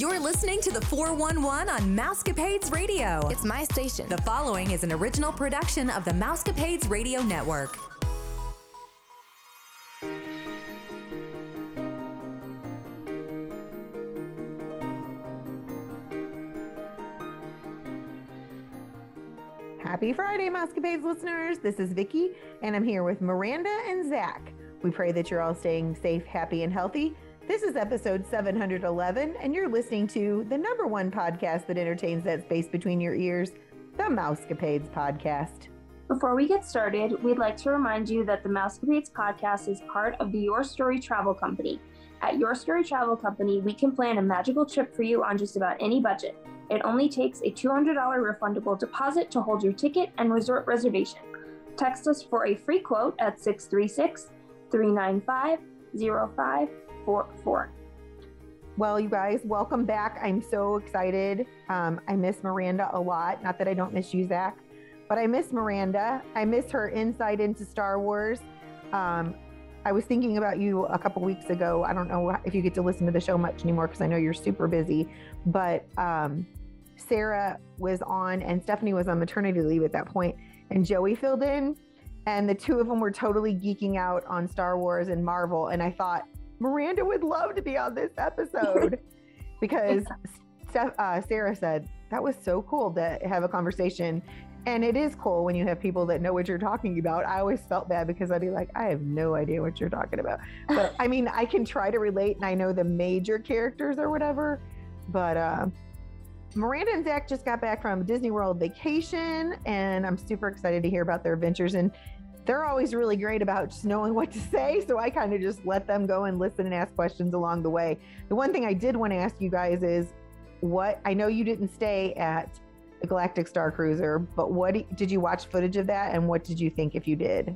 You're listening to the 411 on Mousecapades Radio. It's my station. The following is an original production of the Mousecapades Radio Network. Happy Friday, Mousecapades listeners. This is Vicki, and I'm here with Miranda and Zach. We pray that you're all staying safe, happy, and healthy. This is episode 711, and you're listening to the number one podcast that entertains that space between your ears, the Mousecapades podcast. Before we get started, we'd like to remind you that the Mousecapades podcast is part of the Your Story Travel Company. At Your Story Travel Company, we can plan a magical trip for you on just about any budget. It only takes a $200 refundable deposit to hold your ticket and resort reservation. Text us for a free quote at 636 395 0544. Well, you guys, welcome back. I'm so excited. Um, I miss Miranda a lot. Not that I don't miss you, Zach, but I miss Miranda. I miss her insight into Star Wars. Um, I was thinking about you a couple weeks ago. I don't know if you get to listen to the show much anymore because I know you're super busy, but um, Sarah was on and Stephanie was on maternity leave at that point, and Joey filled in, and the two of them were totally geeking out on Star Wars and Marvel. And I thought Miranda would love to be on this episode because uh, Sarah said that was so cool to have a conversation. And it is cool when you have people that know what you're talking about. I always felt bad because I'd be like, I have no idea what you're talking about. But I mean, I can try to relate and I know the major characters or whatever. But uh, Miranda and Zach just got back from Disney World vacation, and I'm super excited to hear about their adventures. And they're always really great about just knowing what to say. So I kind of just let them go and listen and ask questions along the way. The one thing I did want to ask you guys is what I know you didn't stay at the Galactic Star Cruiser, but what did you watch footage of that and what did you think if you did?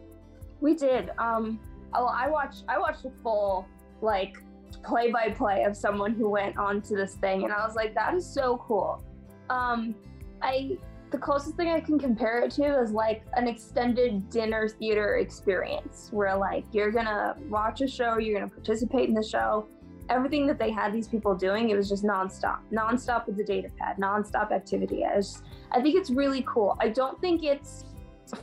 We did. Um, oh, I watched. I watched a full like play by play of someone who went onto this thing, and I was like, that is so cool. Um, I the closest thing I can compare it to is like an extended dinner theater experience where like you're gonna watch a show, you're gonna participate in the show. Everything that they had these people doing, it was just nonstop, nonstop with the data pad, nonstop activity. I, just, I think it's really cool. I don't think it's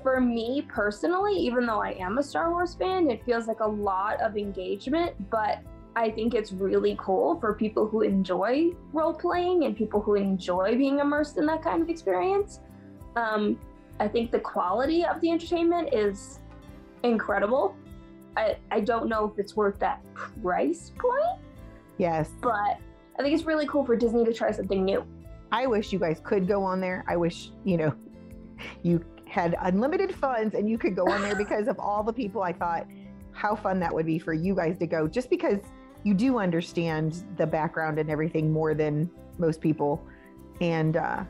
for me personally, even though I am a Star Wars fan, it feels like a lot of engagement, but I think it's really cool for people who enjoy role playing and people who enjoy being immersed in that kind of experience. Um, I think the quality of the entertainment is incredible. I, I don't know if it's worth that price point. Yes. But I think it's really cool for Disney to try something new. I wish you guys could go on there. I wish, you know, you had unlimited funds and you could go on there because of all the people I thought how fun that would be for you guys to go just because you do understand the background and everything more than most people. And uh,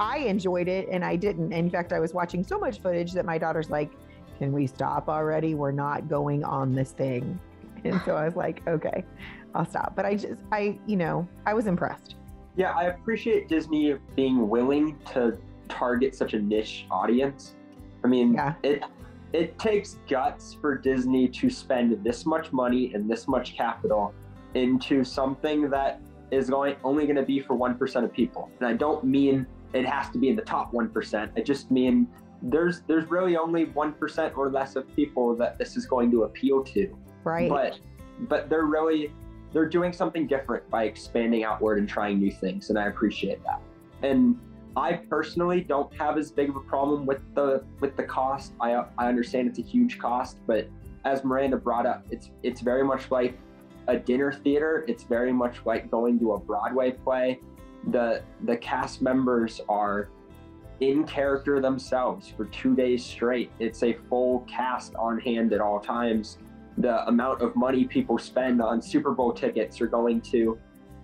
I enjoyed it and I didn't. In fact, I was watching so much footage that my daughter's like, Can we stop already? We're not going on this thing. And so I was like, Okay, I'll stop. But I just, I, you know, I was impressed. Yeah, I appreciate Disney being willing to target such a niche audience. I mean, yeah. it it takes guts for Disney to spend this much money and this much capital into something that is going only going to be for 1% of people. And I don't mean it has to be in the top 1%. I just mean there's there's really only 1% or less of people that this is going to appeal to. Right. But but they're really they're doing something different by expanding outward and trying new things and I appreciate that. And I personally don't have as big of a problem with the with the cost. I I understand it's a huge cost, but as Miranda brought up, it's it's very much like a dinner theater. It's very much like going to a Broadway play. The the cast members are in character themselves for two days straight. It's a full cast on hand at all times. The amount of money people spend on Super Bowl tickets or going to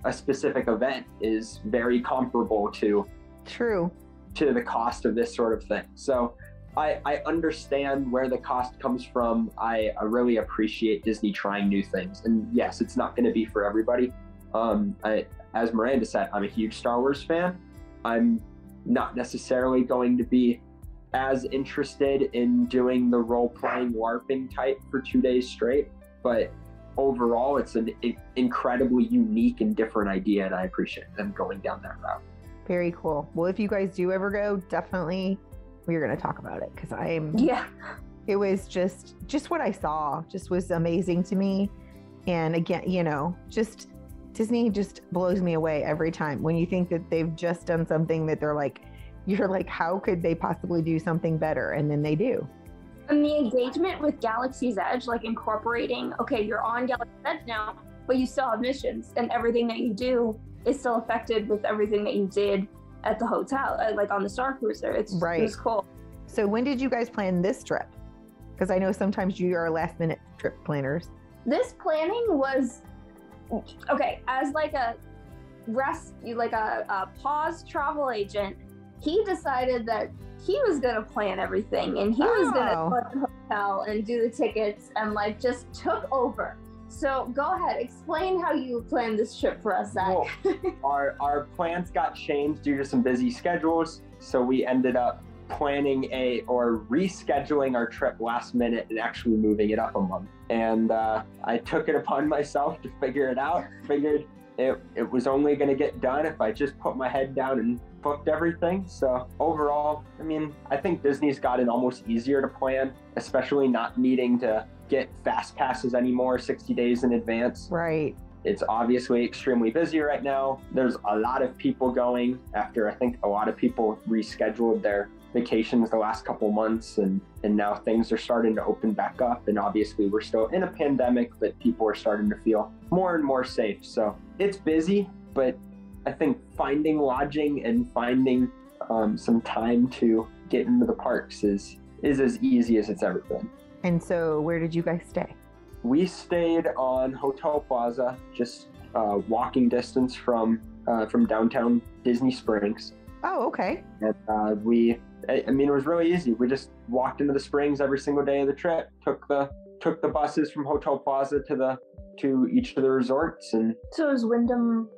a specific event is very comparable to True. To the cost of this sort of thing. So I, I understand where the cost comes from. I, I really appreciate Disney trying new things. And yes, it's not going to be for everybody. Um, I, as Miranda said, I'm a huge Star Wars fan. I'm not necessarily going to be as interested in doing the role playing warping type for two days straight. But overall, it's an incredibly unique and different idea, and I appreciate them going down that route. Very cool. Well, if you guys do ever go, definitely we're going to talk about it because I'm. Yeah. It was just just what I saw. Just was amazing to me, and again, you know, just Disney just blows me away every time when you think that they've just done something that they're like, you're like, how could they possibly do something better? And then they do. And the engagement with Galaxy's Edge, like incorporating, okay, you're on Galaxy's Edge now, but you still have missions, and everything that you do is still affected with everything that you did at the hotel, uh, like on the Star Cruiser. It's Right. it was cool. So when did you guys plan this trip? Because I know sometimes you are last minute trip planners. This planning was okay as like a rest, like a, a pause travel agent. He decided that he was gonna plan everything, and he was Oh. gonna book the hotel and do the tickets, and like just took over. So go ahead, explain how you planned this trip for us, Zach. Well, our our plans got changed due to some busy schedules, so we ended up planning a or rescheduling our trip last minute and actually moving it up a month. And uh, I took it upon myself to figure it out. Figured it it was only going to get done if I just put my head down and booked everything. So overall, I mean, I think Disney's gotten almost easier to plan, especially not needing to get fast passes anymore 60 days in advance. Right. It's obviously extremely busy right now. There's a lot of people going after I think a lot of people rescheduled their vacations the last couple months and and now things are starting to open back up and obviously we're still in a pandemic but people are starting to feel more and more safe. So it's busy, but I think finding lodging and finding um, some time to get into the parks is is as easy as it's ever been. And so where did you guys stay? We stayed on Hotel Plaza, just uh, walking distance from uh, from downtown Disney Springs. Oh, okay. And uh, we, I, I mean, it was really easy. We just walked into the Springs every single day of the trip. Took the took the buses from Hotel Plaza to the to each of the resorts and so it was Wyndham.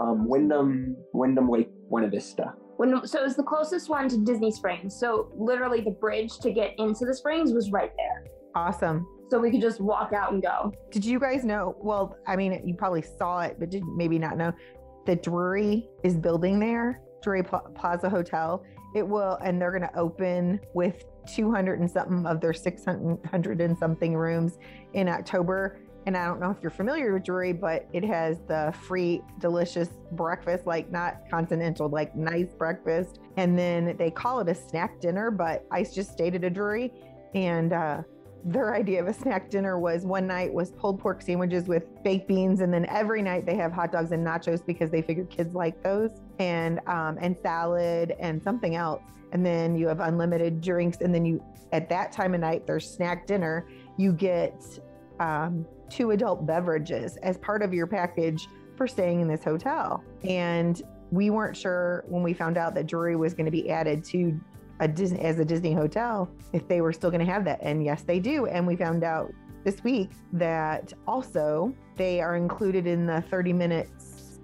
um, Wyndham Wyndham Lake Buena Vista. Wyndham. So it was the closest one to Disney Springs. So literally, the bridge to get into the Springs was right there. Awesome. So we could just walk out and go. Did you guys know? Well, I mean, you probably saw it, but did maybe not know that Drury is building there, Drury Pla- Plaza Hotel. It will, and they're going to open with 200 and something of their 600 and something rooms in October. And I don't know if you're familiar with Drury, but it has the free, delicious breakfast, like not continental, like nice breakfast. And then they call it a snack dinner, but I just stayed at a Drury and, uh, their idea of a snack dinner was one night was pulled pork sandwiches with baked beans and then every night they have hot dogs and nachos because they figure kids like those and um, and salad and something else and then you have unlimited drinks and then you at that time of night there's snack dinner you get um, two adult beverages as part of your package for staying in this hotel and we weren't sure when we found out that Drury was going to be added to a Disney as a Disney hotel if they were still going to have that. And yes, they do. And we found out this week that also they are included in the 30 minutes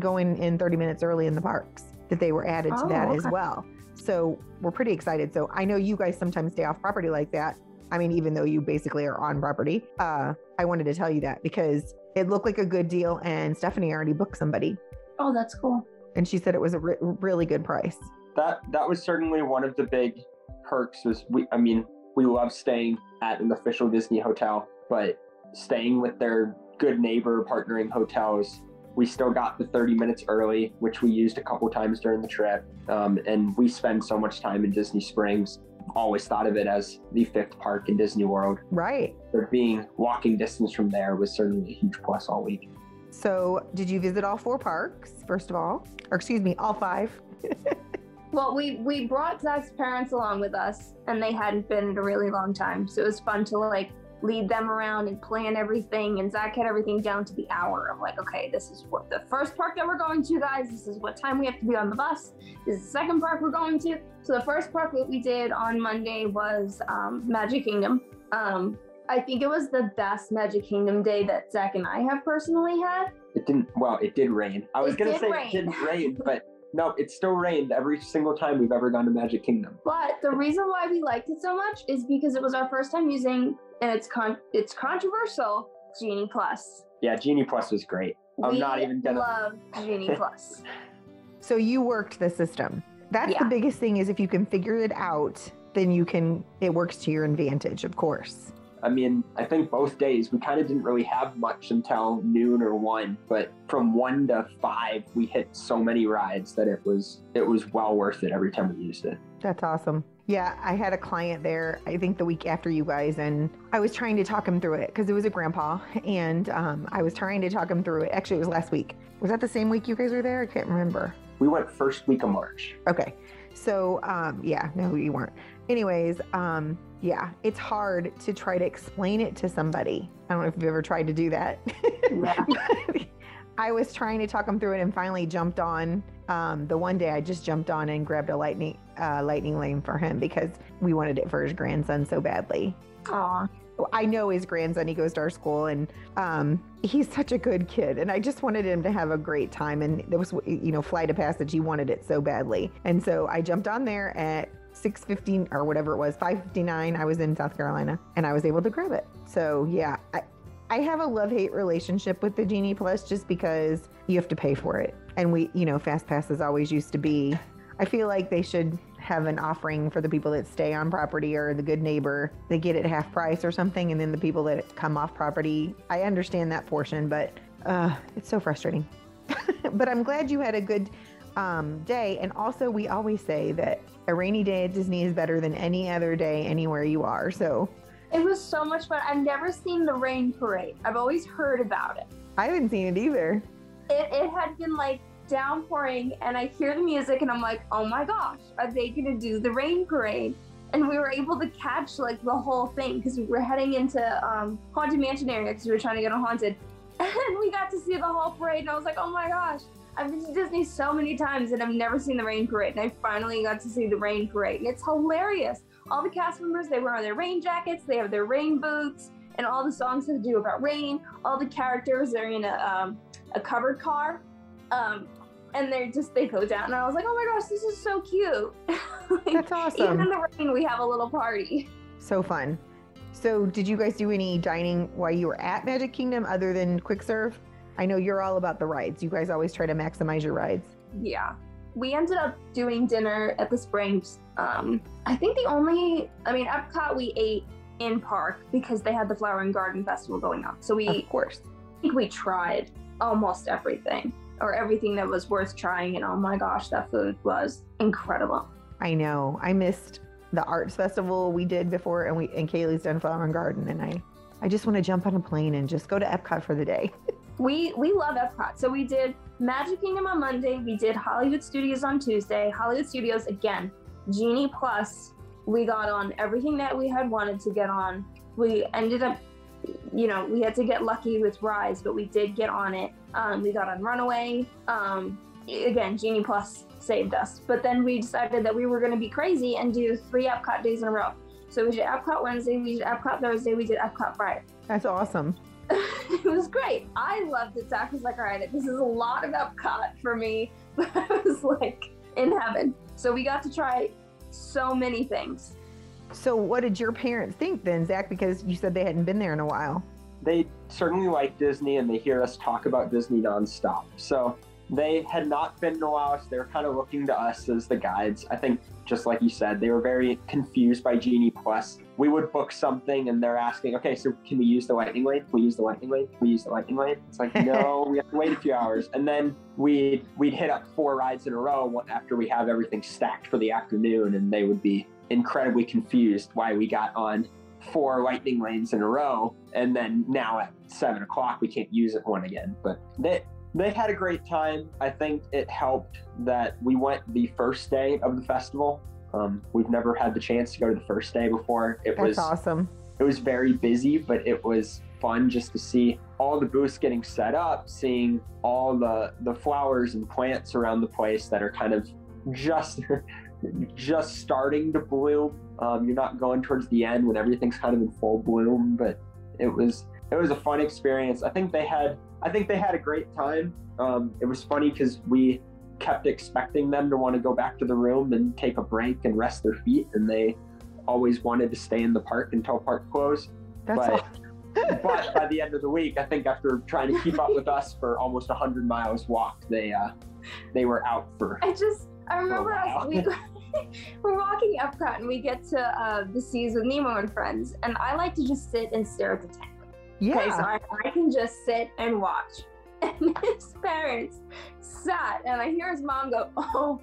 going in 30 minutes early in the parks that they were added to Oh, that as well. So we're pretty excited. So I know you guys sometimes stay off property like that. I mean, even though you basically are on property, uh, I wanted to tell you that because it looked like a good deal and Stephanie already booked somebody Oh, that's cool. and she said it was a re- really good price. that that was certainly one of the big perks was we i mean we love staying at an official disney hotel but staying with their good neighbor partnering hotels we still got the 30 minutes early which we used a couple times during the trip um, and we spend so much time in disney springs always thought of it as the fifth park in disney world Right. but being walking distance from there was certainly a huge plus all week So, did you visit all four parks, first of all? Or, excuse me, all five? Well, we we brought Zach's parents along with us, and they hadn't been in a really long time, so it was fun to like lead them around and plan everything. And Zach had everything down to the hour of like, okay, this is what the first park that we're going to, guys. This is what time we have to be on the bus. This is the second park we're going to. So the first park that we did on Monday was um, Magic Kingdom. Um, I think it was the best Magic Kingdom day that Zach and I have personally had. it didn't well it did rain i was It gonna say rain. it didn't rain but no it still rained every single time we've ever gone to magic kingdom But the reason why we liked it so much is because it was our first time using, and it's con- it's controversial, Genie Plus. Yeah, Genie Plus was great. I'm we not even gonna- love Genie Plus. So you worked the system. That's the biggest thing is if you can figure it out, then you can it works to your advantage, of course. I mean, I think both days we kind of didn't really have much until noon or one, but from one to five, we hit so many rides that it was it was well worth it every time we used it. That's awesome. Yeah, I had a client there, I think the week after you guys, and I was trying to talk him through it because it was a grandpa, and um, I was trying to talk him through it. Actually, it was last week. Was that the same week you guys were there? I can't remember. We went first week of March. Okay. So, um, yeah, no, you weren't. Anyways, um, yeah, it's hard to try to explain it to somebody. I don't know if you've ever tried to do that. Yeah. I was trying to talk him through it and finally jumped on. Um, the one day I just jumped on and grabbed a lightning uh, lightning lane for him because we wanted it for his grandson so badly. Aw. I know his grandson. He goes to our school, and um, he's such a good kid. And I just wanted him to have a great time. And there was, you know, flight of passage. He wanted it so badly, and so I jumped on there at 6:15 or whatever it was, 5:59. I was in South Carolina, and I was able to grab it. So yeah, I, I have a love-hate relationship with the Genie Plus just because you have to pay for it, and we, you know, Fast Passes always used to be. I feel like they should have an offering for the people that stay on property or the good neighbor. They get it half price or something, and then the people that come off property. I understand that portion, but uh, it's so frustrating. but I'm glad you had a good um, day. And also, we always say that a rainy day at Disney is better than any other day anywhere you are. So It was so much fun. I've never seen the rain parade. I've always heard about it. I haven't seen it either. It, it had been like downpouring, and I hear the music, and I'm like, oh my gosh, are they gonna do the rain parade? And we were able to catch like the whole thing because we were heading into um, Haunted Mansion area because we were trying to get a Haunted. And we got to see the whole parade, and I was like, oh my gosh, I've been to Disney so many times and I've never seen the rain parade. And I finally got to see the rain parade, and it's hilarious. All the cast members, they wear on their rain jackets, they have their rain boots, and all the songs have to do about rain. All the characters are in a, um, a covered car. Um, and they're just they go down and I was like, oh my gosh, this is so cute. Like, That's awesome. Even in the rain, we have a little party. So fun. So, did you guys do any dining while you were at Magic Kingdom other than quick serve? I know you're all about the rides. You guys always try to maximize your rides. Yeah. We ended up doing dinner at the Springs. Um, I think the only, I mean, Epcot we ate in park because they had the Flower and Garden Festival going on. So we, Of course. I think we tried almost everything or everything that was worth trying. And oh my gosh, that food was incredible. I know. I missed the arts festival we did before, and we and Kaylee's done Flower and Garden, and I, I just want to jump on a plane and just go to Epcot for the day. We we love Epcot. So we did Magic Kingdom on Monday. We did Hollywood Studios on Tuesday. Hollywood Studios again. Genie Plus. We got on everything that we had wanted to get on. We ended up, you know, we had to get lucky with Rise, but we did get on it. Um, we got on Runaway. Um, again, Genie Plus saved us. But then we decided that we were going to be crazy and do three Epcot days in a row. So we did Epcot Wednesday, we did Epcot Thursday, we did Epcot Friday That's awesome. it was great. I loved it. Zach was like, all right, this is a lot of Epcot for me. But I was like in heaven. So we got to try so many things. So, what did your parents think then, Zach? Because you said they hadn't been there in a while. They certainly like Disney and they hear us talk about Disney nonstop. So they had not been in a while, so they were kind of looking to us as the guides. I think, just like you said, they were very confused by Genie Plus. We would book something and they're asking, okay, so can we use the lightning lane? Can we use the lightning lane? Can we use the lightning lane? It's like, no, we have to wait a few hours. And then we'd, we'd hit up four rides in a row after we have everything stacked for the afternoon, and they would be incredibly confused why we got on four lightning lanes in a row and then now at seven o'clock we can't use it one again but they they had a great time i think it helped that we went the first day of the festival um, we've never had the chance to go to the first day before it That's was awesome. it was very busy, but it was fun just to see all the booths getting set up, seeing all the the flowers and plants around the place that are kind of just just starting to bloom. Um, you're not going towards the end when everything's kind of in full bloom, but it was it was a fun experience. I think they had I think they had a great time. Um, it was funny because we kept expecting them to want to go back to the room and take a break and rest their feet, and they always wanted to stay in the park until park closed. That's But- aw- but by the end of the week, I think after trying to keep up with us for almost 100 miles walked, they uh, they were out for. I just I remember us, we we're walking Epcot and we get to uh, the seas with Nemo and friends, and I like to just sit and stare at the tank. Okay, so I, I can just sit and watch. And his parents sat, and I hear his mom go, "Oh,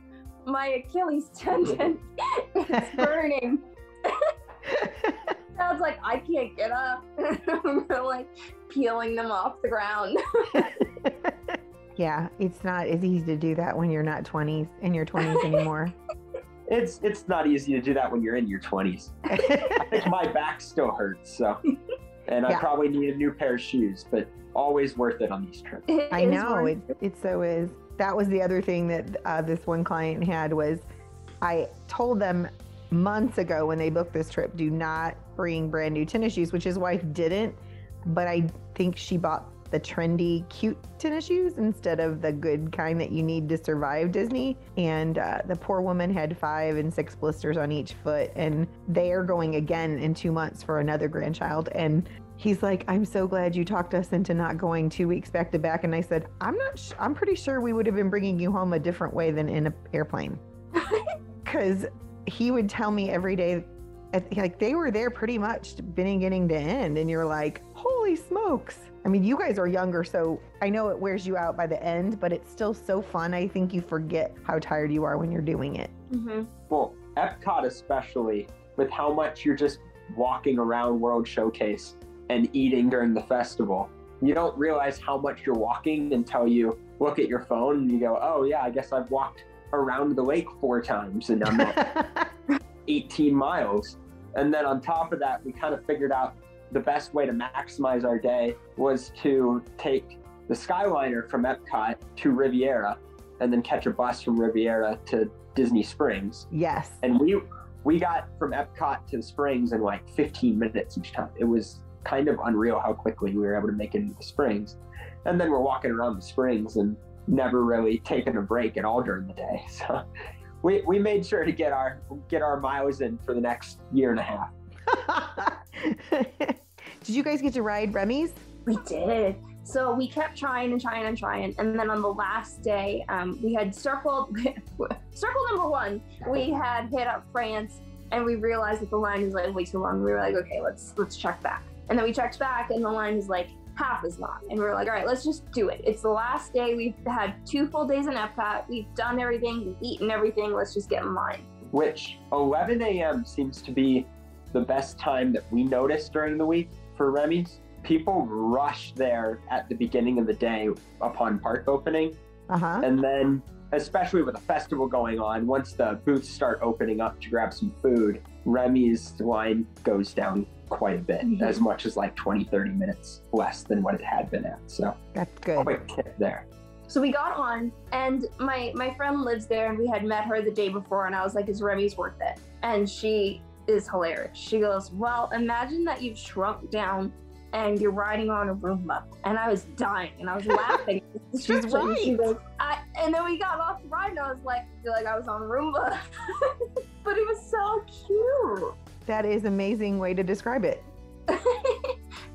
my Achilles tendon is burning." I was like, I can't get up. We're like peeling them off the ground. yeah, it's not as easy to do that when you're not 20s in your 20s anymore. It's it's not easy to do that when you're in your 20s. I think my back still hurts, so and I probably need a new pair of shoes, but always worth it on these trips. I know it, it so is. That was the other thing that uh, this one client had was I told them months ago when they booked this trip, do not bring brand new tennis shoes, which his wife didn't. But I think she bought the trendy, cute tennis shoes instead of the good kind that you need to survive Disney. And uh, the poor woman had five and six blisters on each foot, and they are going again in two months for another grandchild. And he's like, "I'm so glad you talked us into not going two weeks back to back." And I said, "I'm not. Sh- I'm pretty sure we would have been bringing you home a different way than in an airplane." Because he would tell me every day, at- like they were there pretty much beginning to end, and you're like, "Holy smokes!" I mean, you guys are younger, so I know it wears you out by the end, but it's still so fun. I think you forget how tired you are when you're doing it. Mhm. Well, Epcot especially, with how much you're just walking around World Showcase and eating during the festival, you don't realize how much you're walking until you look at your phone and you go, "Oh yeah, I guess I've walked around the lake four times and I'm at 18 miles." And then on top of that, we kind of figured out the best way to maximize our day was to take the Skyliner from Epcot to Riviera and then catch a bus from Riviera to Disney Springs yes. and we we got from Epcot to the Springs in like 15 minutes each time. It was kind of unreal how quickly we were able to make it into the Springs. And then we're walking around the Springs and never really taking a break at all during the day. So we, we made sure to get our get our miles in for the next year and a half. Did you guys get to ride Remy's? We did. So we kept trying and trying and trying, and then on the last day, um, we had circled circle number one. We had hit up France, and we realized that the line was like way too long. We were like, okay, let's let's check back, and then we checked back, and the line was like half as long, and we were like, all right, let's just do it. It's the last day. We've had two full days in Epcot. We've done everything. We've eaten everything. Let's just get in line. Which 11 a.m. seems to be the best time that we notice during the week for Remy's. People rush there at the beginning of the day upon park opening. Uh huh. And then, especially with a festival going on, once the booths start opening up to grab some food, Remy's line goes down quite a bit, Mhm. as much as like 20, 30 minutes less than what it had been at. So, That's good. quick tip there. So we got on, and my my friend lives there, and we had met her the day before, and I was like, "Is Remy's worth it?" And she is hilarious. She goes, "Well, imagine that you've shrunk down." And you're riding on a Roomba, and I was dying, and I was laughing. She's description. She right. goes, I, and then we got off the ride, and I was like, I feel like I was on a Roomba, but it was so cute. That is amazing way to describe it.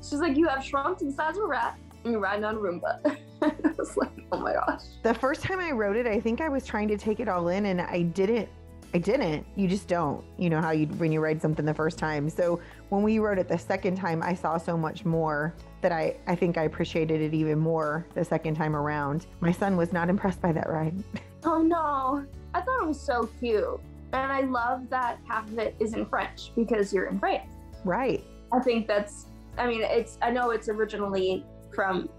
She's like, you have shrunk to the size of a rat, and you're riding on a Roomba. I was like, oh my gosh. The first time I wrote it, I think I was trying to take it all in and I didn't. I didn't. You just don't. You know how you when you write something the first time. So when we wrote it the second time, I saw so much more that I I think I appreciated it even more the second time around. My son was not impressed by that ride. Oh no. I thought it was so cute. And I love that half of it is in French because you're in France. Right. I think that's I mean it's I know it's originally from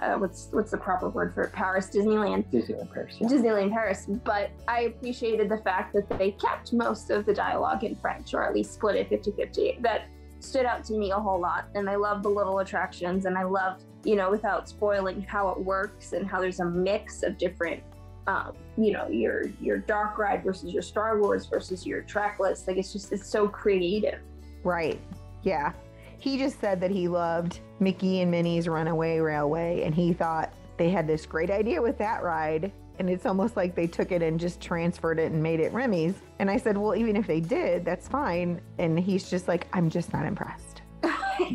uh, what's what's the proper word for it? Paris Disneyland. Disneyland Paris. Yeah. Disneyland Paris, but I appreciated the fact that they kept most of the dialogue in French or at least split it 50-50. That stood out to me a whole lot and I love the little attractions and I love, you know, without spoiling how it works and how there's a mix of different um, you know, your your dark ride versus your Star Wars versus your trackless. Like it's just it's so creative. Right. Yeah. He just said that he loved Mickey and Minnie's Runaway Railway and he thought they had this great idea with that ride. And it's almost like they took it and just transferred it and made it Remy's. And I said, Well, even if they did, that's fine. And he's just like, I'm just not impressed.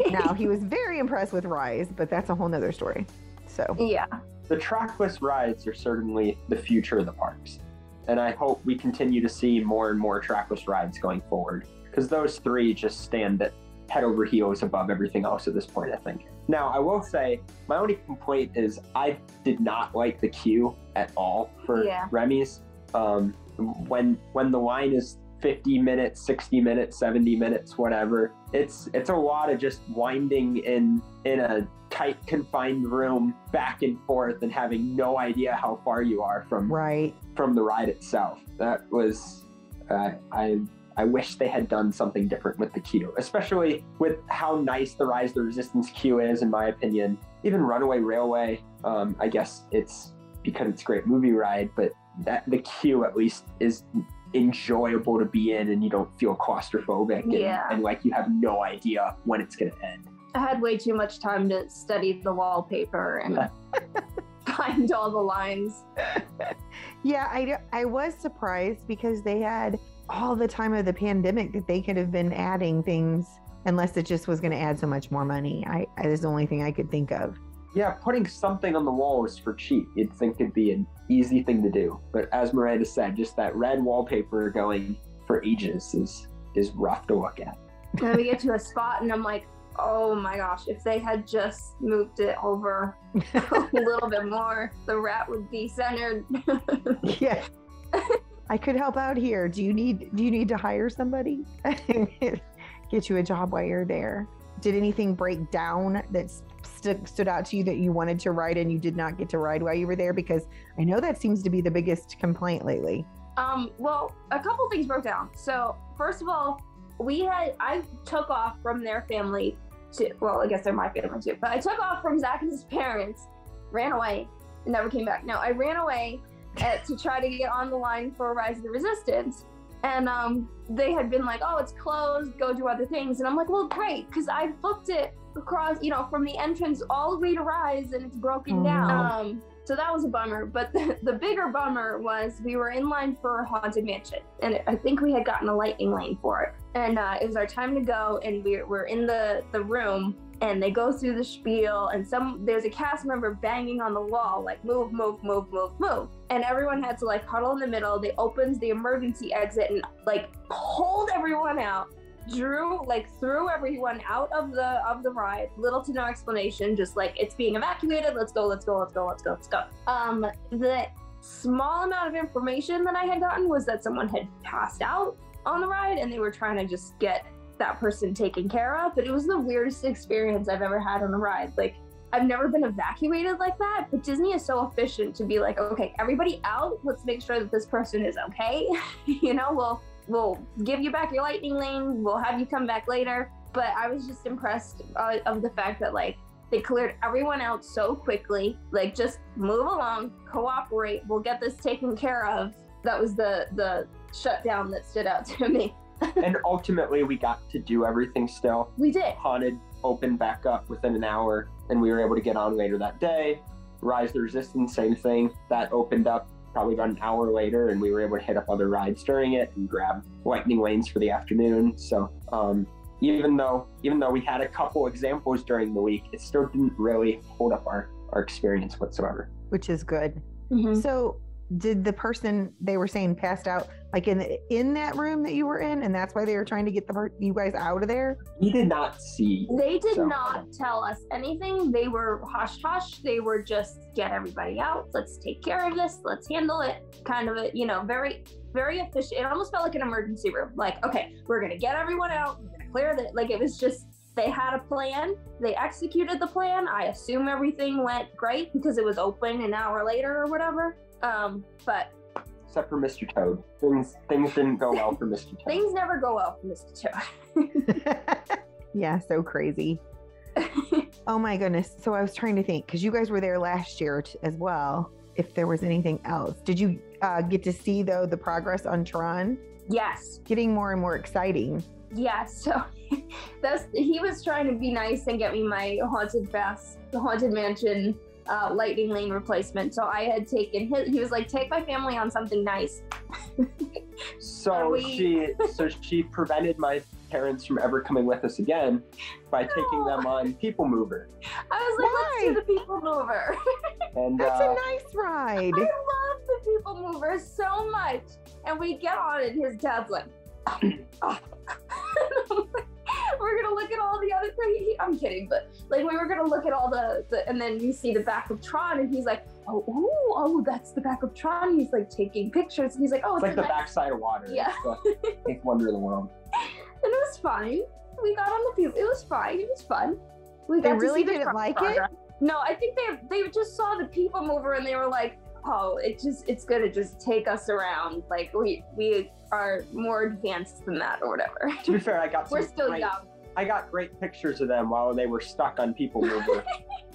now he was very impressed with Rise, but that's a whole nother story. So yeah. The trackless rides are certainly the future of the parks. And I hope we continue to see more and more trackless rides going forward. Because those three just stand at head over heels above everything else at this point, I think. Now, I will say, my only complaint is I did not like the queue at all for Yeah. Remy's. Um, when when the line is 50 minutes, 60 minutes, 70 minutes, whatever, it's it's a lot of just winding in in a tight confined room back and forth and having no idea how far you are from right. from the ride itself. That was, uh, I I wish they had done something different with the queue, especially with how nice the Rise of the Resistance queue is, in my opinion. Even Runaway Railway, um, I guess it's because it's a great movie ride, but that the queue at least is enjoyable to be in, and you don't feel claustrophobic, and, Yeah. and like you have no idea when it's gonna end. I had way too much time to study the wallpaper and find all the lines. Yeah, I, I was surprised because they had all the time of the pandemic that they could have been adding things unless it just was going to add so much more money. I, I that's the only thing I could think of. Yeah, putting something on the walls for cheap, you'd think it'd be an easy thing to do. But as Miranda said, just that red wallpaper going for ages is is rough to look at. And then we get to a spot and I'm like, oh my gosh, if they had just moved it over a little bit more, the rat would be centered. yeah. I could help out here. Do you need do you need to hire somebody? Get you a job while you're there. Did anything break down that st- stood out to you that you wanted to ride and you did not get to ride while you were there? Because I know that seems to be the biggest complaint lately. Um, well, a couple things broke down. So, first of all, we had I took off from their family to well, I guess they're my family too, but I took off from Zach and his parents, ran away, and never came back. No, I ran away uh, to try to get on the line for Rise of the Resistance. And um, they had been like, "Oh, it's closed. Go do other things." And I'm like, "Well, great, because I booked it across, you know, from the entrance all the way to Rise, and it's broken Oh, down." no. Um, so that was a bummer. But the, the bigger bummer was we were in line for Haunted Mansion, and I think we had gotten a lightning lane for it. And uh, it was our time to go, and we we're in the the room, and they go through the spiel, and some there's a cast member banging on the wall like move, move, move, move, move, and everyone had to like huddle in the middle. They opened the emergency exit and like pulled everyone out drew like threw everyone out of the of the ride. Little to no explanation just like it's being evacuated. Let's go let's go let's go let's go let's go. Um the small amount of information that i had gotten was that someone had passed out on the ride and they were trying to just get that person taken care of but it was the weirdest experience i've ever had on a ride like I've never been evacuated like that, but Disney is so efficient to be like, okay, everybody out. Let's make sure that this person is okay. you know, we'll we'll give you back your lightning lane. We'll have you come back later. But I was just impressed uh, of the fact that like they cleared everyone out so quickly. Like just move along, cooperate. We'll get this taken care of. That was the the shutdown that stood out to me. and ultimately, we got to do everything still. We did. Haunted opened back up within an hour, and we were able to get on later that day. Rise the Resistance, same thing. That opened up probably about an hour later, and we were able to hit up other rides during it and grab lightning lanes for the afternoon. So um, even though even though we had a couple examples during the week, it still didn't really hold up our our experience whatsoever. which is good. Mhm. So, did the person they were saying passed out like in in that room that you were in, and that's why they were trying to get the per- you guys out of there? We did not see. They did So- not tell us anything. They were hush hush. They were just get everybody out. Let's take care of this. Let's handle it. Kind of a, you know, very, very efficient. It almost felt like an emergency room. Like, okay, we're going to get everyone out. We're going to clear the, like, it was just, they had a plan. They executed the plan. I assume everything went great because it was open an hour later or whatever. Um, but except for Mr. Toad. Things things didn't go well for Mr. Toad. things never go well for Mr. Toad. yeah, so crazy. Oh my goodness. So I was trying to think because you guys were there last year t- as well. If there was anything else, did you uh, get to see though the progress on Tron? yes. Getting more and more exciting. Yeah, so that's he was trying to be nice and get me my haunted fast, the haunted mansion uh, lightning lane replacement. So I had taken his. He was like, "Take my family on something nice." So we- she so she prevented my parents from ever coming with us again by taking them on People Mover. I was like, let's do the people mover. And That's uh, a nice ride. I love the people mover so much. And we get on it, and his dad's like, "Ah." we're gonna look at all the other things. I'm kidding, but like we were gonna look at all the, the and then you see the back of Tron, and he's like, oh, ooh, oh, that's the back of Tron. He's like taking pictures. And he's like, oh, it's it's, like the nice- backside of water. Yeah. It's the eighth wonder of the world. And it was fine. We got on the people. It was fine. It was fun. We They got to really see didn't truck like it? No, I think they they just saw the people mover and they were like, "Oh, it just it's gonna just take us around. Like we we are more advanced than that or whatever. To be fair, I got We're still great, young. I got great pictures of them while they were stuck on People Mover.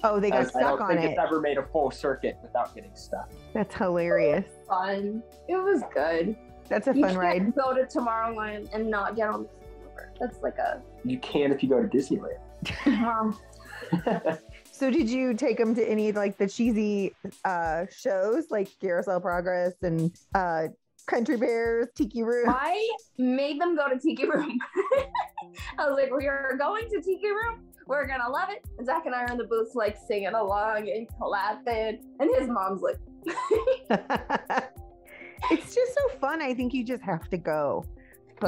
Oh, they got as I don't on think it. it's ever made a full circuit without getting stuck. That's hilarious. Fun. It was good. That's a you fun can't ride. go to Tomorrowland and not get on the people mover. That's like a. You can if you go to Disneyland. Um, So did you take them to any like the cheesy uh shows like Carousel Progress and uh Country Bears, Tiki Room? I made them go to Tiki Room. I was like, we are going to Tiki Room. We're gonna love it. And Zach and I are in the booth like singing along and clapping. And his mom's like, it's just so fun. I think you just have to go.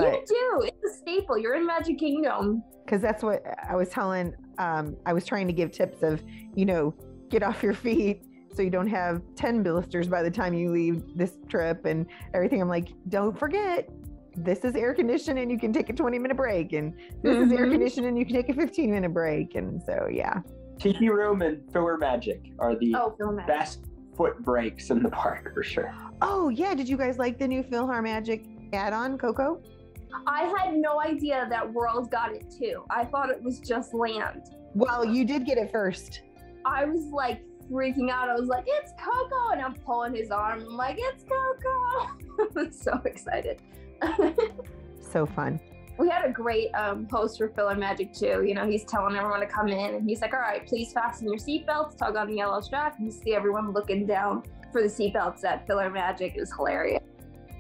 "You do. It's a staple. You're in Magic Kingdom." because that's what I was telling um I was trying to give tips of, you know, get off your feet so you don't have 10 blisters by the time you leave this trip and everything. I'm like, don't forget, this is air conditioned and you can take a 20 minute break and this is air Mhm. conditioned and you can take a 15 minute break and so yeah Tiki Room and PhilharMagic are the Oh, film best foot breaks in the park for sure. oh yeah did you guys like the new philhar magic add-on coco I had no idea that World got it too. I thought it was just land. well you did get it first I was like freaking out. I was like, "It's Coco!" and I'm pulling his arm. I'm like, "It's Coco!" I'm so excited. so fun we had a great um, host for PhilharMagic too. You know, he's telling everyone to come in, and he's like, "All right, please fasten your seatbelts, tug on the yellow strap." And you see everyone looking down for the seatbelts at PhilharMagic. It was hilarious.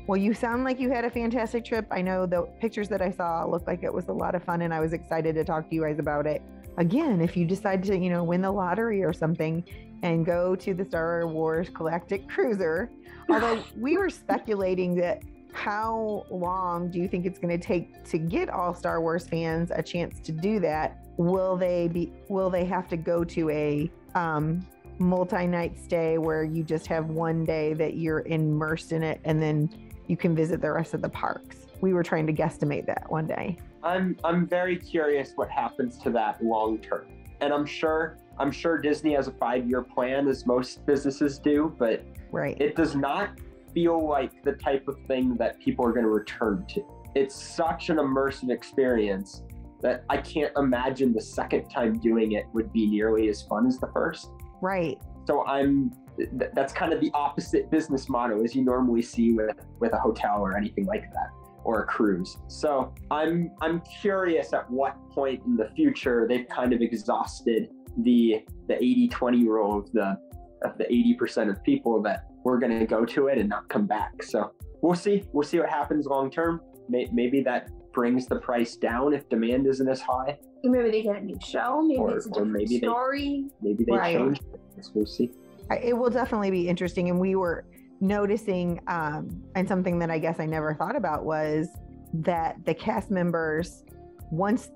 Well you sound like you had a fantastic trip. I know the pictures that i saw looked like it was a lot of fun and i was excited to talk to you guys about it. Again if you decide to you know win the lottery or something and go to the star wars galactic cruiser although we were speculating that how long do you think it's going to take to get all star wars fans a chance to do that? Will they be will they have to go to a um multi-night stay where you just have one day that you're immersed in it and then you can visit the rest of the parks we were trying to guesstimate that one day I'm I'm very curious what happens to that long term. And I'm sure I'm sure Disney has a five year plan as most businesses do, but right it does not feel like the type of thing that people are going to return to. It's such an immersive experience that I can't imagine the second time doing it would be nearly as fun as the first. right So I'm th- that's kind of the opposite business model as you normally see with with a hotel or anything like that or a cruise. So I'm I'm curious at what point in the future they've kind of exhausted the the 80-20 rule of the of the 80% of people that we're going to go to it and not come back. So we'll see. We'll see what happens long term. May- Maybe that brings the price down if demand isn't as high. Maybe they get a new show. Maybe Or- it's a different maybe they- story. Maybe they Right. change. it. We'll see. I- it will definitely be interesting and we were noticing um and something that i guess i never thought about was that the cast members once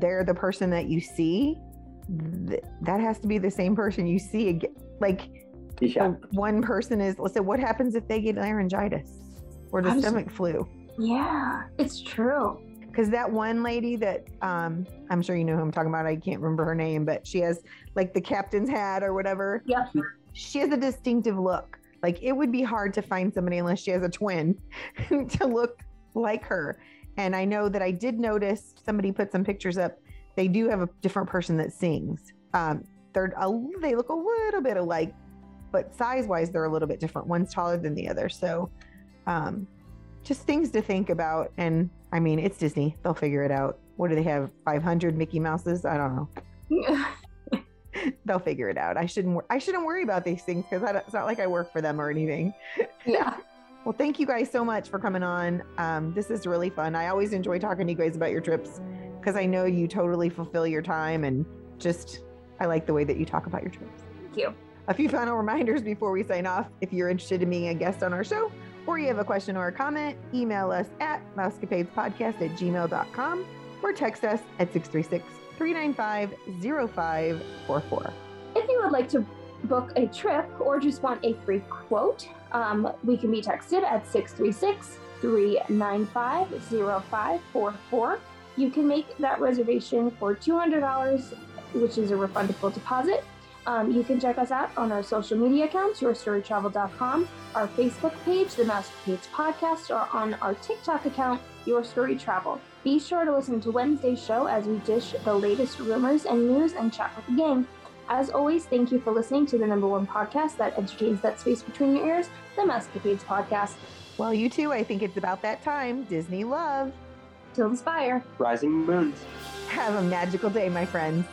they're the person that you see th- that has to be the same person you see again like Yeah. the one person is let's say what happens if they get laryngitis or the I'm s- stomach flu Yeah, it's true. because that one lady that um i'm sure you know who i'm talking about i can't remember her name but she has like the captain's hat or whatever Yep. She has a distinctive look. Like it would be hard to find somebody unless she has a twin to look like her. And i know that i did notice somebody put some pictures up. They do have a different person that sings. Um they're a, they look a little bit alike but size wise they're a little bit different. One's taller than the other. So um just things to think about. And i mean it's disney. They'll figure it out. What do they have? 500 mickey mouses? I don't know they'll figure it out i shouldn't i shouldn't worry about these things because it's not like i work for them or anything yeah. Well, thank you guys so much for coming on. Um, this is really fun. I always enjoy talking to you guys about your trips because I know you totally fulfill your time and just I like the way that you talk about your trips. Thank you. A few final reminders before we sign off. If you're interested in being a guest on our show or you have a question or a comment, email us at mousecapadespodcast at gmail.com or text us at 636 395 0544. If you would like to book a trip or just want a free quote, um, we can be texted at 636 395 0544. You can make that reservation for $200, which is a refundable deposit. Um, you can check us out on our social media accounts, yourstorytravel.com, our Facebook page, the Mousecapades Podcast, or on our TikTok account, Your Story Travel. Be sure to listen to Wednesday's show as we dish the latest rumors and news and chat with the gang. As always, thank you for listening to the number one podcast that entertains that space between your ears, the Mousecapades Podcast. Well, you too, I think it's about that time. Disney love. Till the spire. Rising moons. Have a magical day, my friends.